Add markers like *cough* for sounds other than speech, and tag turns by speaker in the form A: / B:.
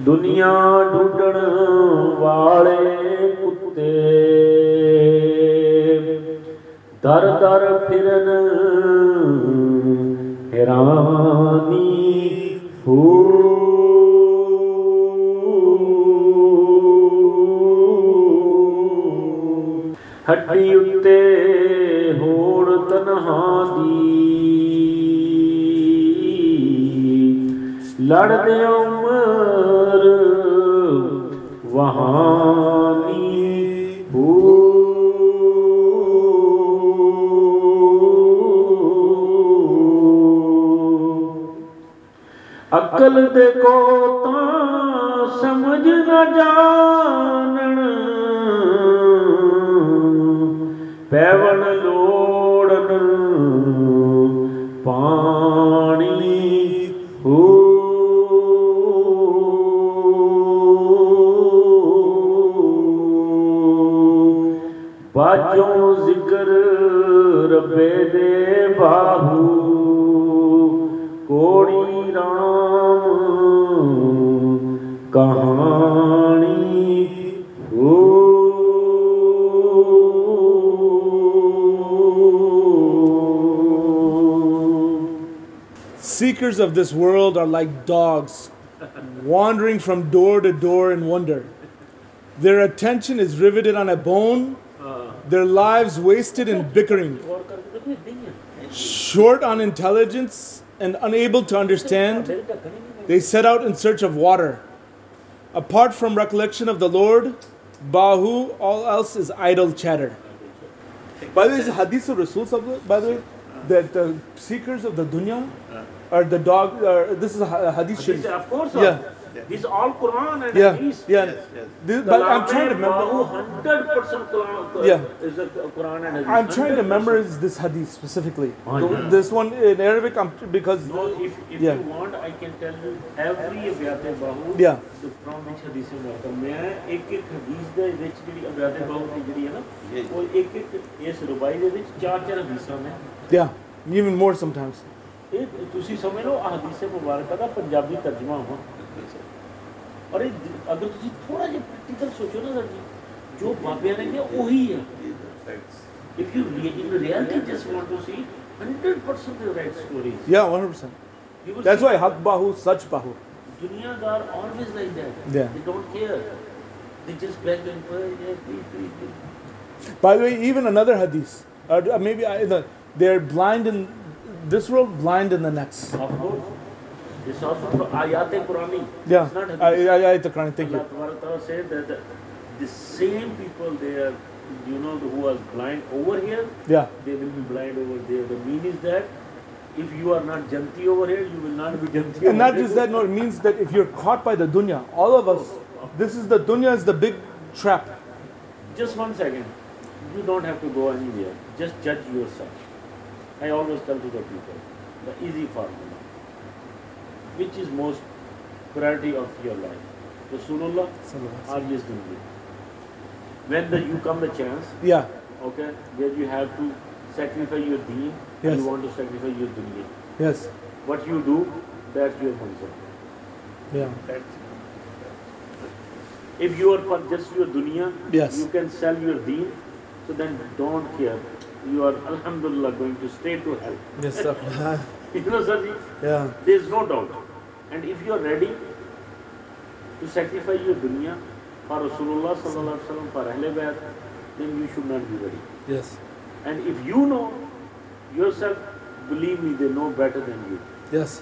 A: ਦੁਨੀਆ ਢੂੰਡਣ ਵਾਲੇ ਕੁੱਤੇ। ਦਰ ਦਰ ਫਿਰਨ ਹੈਰਾਨੀ ਹੋ। ਹੱਡੀ ਉੱਤੇ ਹੋੜ ਤਨਹਾ ਦੀ ਲੜਦੇ वहानी भू अकल देखो ता समझ न जा।
B: Seekers of this world are like dogs wandering from door to door in wonder. Their attention is riveted on a bone their lives wasted in bickering, short on intelligence and unable to understand, they set out in search of water. Apart from recollection of the Lord, Bahu, all else is idle chatter. By the way, is hadith of Rasul, by the way, that the seekers of the dunya, are the dog, uh, this is a ha- hadith
A: These,
B: sharif.
A: of course,
B: Yeah.
A: yeah. these all Quran and
B: Yeah,
A: Hadith.
B: yeah. This- but I'm trying to remember.
A: Hundred percent Quran.
B: Yeah.
A: Is a Quran and Hadith.
B: I'm trying to
A: 100%.
B: memorize this hadith specifically.
A: Oh,
B: The-
A: yeah.
B: This one in Arabic, I'm, because
A: No, if, if
B: Yeah.
A: you want, I can tell you every ਅਬਿਆਤ Bahu
B: Yeah.
A: from which hadith is marked. ਮੈਂ ਇੱਕ ਇੱਕ ਹਦੀਸ ਦੇ ਵਿੱਚ ਜਿਹੜੀ ਅਬਿਆਤ ਬਾਹੂ ਦੀ ਜਿਹੜੀ ਹੈ ਨਾ ਉਹ ਇੱਕ ਇੱਕ ਇਸ ਰੁਬਾਈ ਦੇ ਵਿੱਚ ਚਾਰ ਚਾਰ ਹਦੀਸਾਂ ਨੇ
B: yeah, even more sometimes.
A: ਇਹ ਤੁਸੀਂ ਸਮਝ ਲਓ ਆਹ ਹਦੀਸ ਮੁਬਾਰਕਾ ਦਾ ਪੰਜਾਬੀ ਤਰਜਮਾ ਹੋਣਾ ਔਰ ਇਹ ਦ- ਅਗਰ ਤੁਸੀਂ ਥੋੜਾ ਜਿਹਾ ਪ੍ਰੈਕਟੀਕਲ ਸੋਚੋ ਨਾ ਸਰ ਜੀ ਜੋ ਬਾਬਿਆਂ ਨੇ ਕਿਹਾ ਉਹੀ ਹੈ if you in reality just want to see 100% the right stories
B: Yeah, 100%.
A: you will
B: That's
A: see
B: why Haq Bahu, Sach Bahu.
A: Dunyadar always like that.
B: Yeah.
A: They don't care. They just beg and pray. Yeah, please, please, please.
B: By the way, even another hadith, or uh, maybe I, the, they're blind in this world, blind in the next.
A: Of course. This also Ayat Qurani.
B: Yeah,
A: It's not
B: I,
A: hadith.
B: I, I, the Quran, thank
A: Allah
B: you.
A: Ta'ala said that the, the same people there, you know, who are blind over here,
B: Yeah,
A: they will be blind over there. The mean is that if you are not janti over here, you will not be janti over
B: and not just that, no, it means that if you're caught by the dunya, all of us, this is the dunya is the big trap.
A: Just one second. You don't have to go anywhere. Just judge yourself. I always tell to the people the easy formula. Which is most priority of your life? Rasulullah or this dunya? When the, you come the chance,
B: Yeah,
A: okay, where you have to sacrifice your deen
B: Yes.
A: you want to sacrifice your dunya.
B: yes,
A: What you do, that's your concern.
B: yeah, That's
A: If you are for just your dunya,
B: Yes.
A: you can sell your deen, so then don't care. You are alhamdulillah going to stay to hell.
B: yes, sir. *laughs*
A: You know, sir,
B: yeah,
A: there is no doubt. And if you are ready to sacrifice your dunya for Rasulullah sallallahu alaihi wasallam for Ahle Bayt, then you should not be ready.
B: yes,
A: And if you know yourself, believe me, they know better than you.
B: yes,